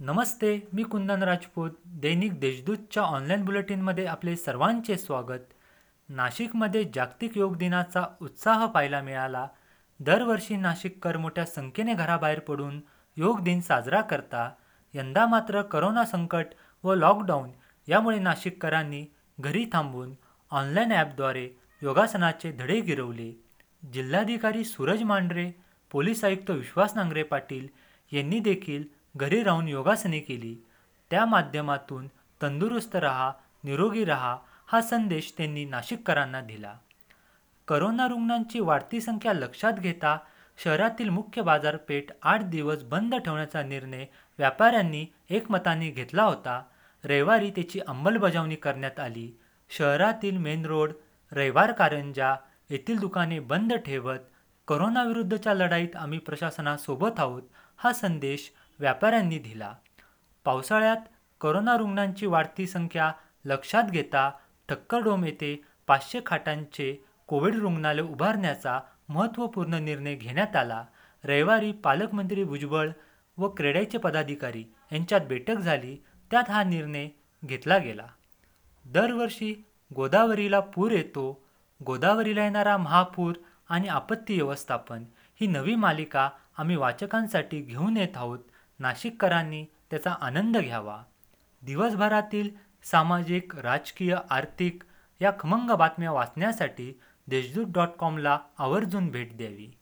नमस्ते मी कुंदन राजपूत. दैनिक देशदूतच्या online बुलेटिनमध्ये आपले सर्वांचे स्वागत. नाशिकमध्ये जागतिक योग दिनाचा उत्साह पाहायला मिळाला. दरवर्षी नाशिककर मोठ्या संख्येने घराबाहेर पडून योग दिन साजरा करता. यंदा मात्र करोना संकट व लॉकडाऊन यामुळे नाशिककरांनी घरी थांबून ऑनलाईन ॲपद्वारे योगासनाचे धडे गिरवले. जिल्हाधिकारी सूरज मांढरे पोलीस आयुक्त विश्वास नांगरे पाटील यांनी देखील घरी राहून योगासने केली. त्या माध्यमातून तंदुरुस्त रहा निरोगी रहा हा संदेश त्यांनी नाशिककरांना दिला. करोना रुग्णांची वाढती संख्या लक्षात घेता शहरातील मुख्य बाजारपेठ आठ दिवस बंद ठेवण्याचा निर्णय व्यापाऱ्यांनी एकमताने घेतला होता. रविवारी त्याची अंमलबजावणी करण्यात आली. शहरातील मेन रोड रविवार कारंजा येथील दुकाने बंद ठेवत करोनाविरुद्धच्या लढाईत आम्ही प्रशासनासोबत आहोत हा संदेश व्यापाऱ्यांनी दिला. पावसाळ्यात करोना रुग्णांची वाढती संख्या लक्षात घेता ठक्करडोम येथे पाचशे खाटांचे कोविड रुग्णालय उभारण्याचा महत्त्वपूर्ण निर्णय घेण्यात आला. रविवारी पालकमंत्री भुजबळ व क्रेडाईचे पदाधिकारी यांच्यात बैठक झाली. त्यात हा निर्णय घेतला गेला. दरवर्षी गोदावरीला पूर येतो. गोदावरीला येणारा महापूर आणि आपत्ती व्यवस्थापन ही नवी मालिका आम्ही वाचकांसाठी घेऊन येत आहोत. नाशिककरांनी त्याचा आनंद घ्यावा. दिवसभरातील सामाजिक राजकीय आर्थिक या खमंग बातम्या वाचण्यासाठी देशदूत डॉट कॉमला आवर्जून भेट द्यावी.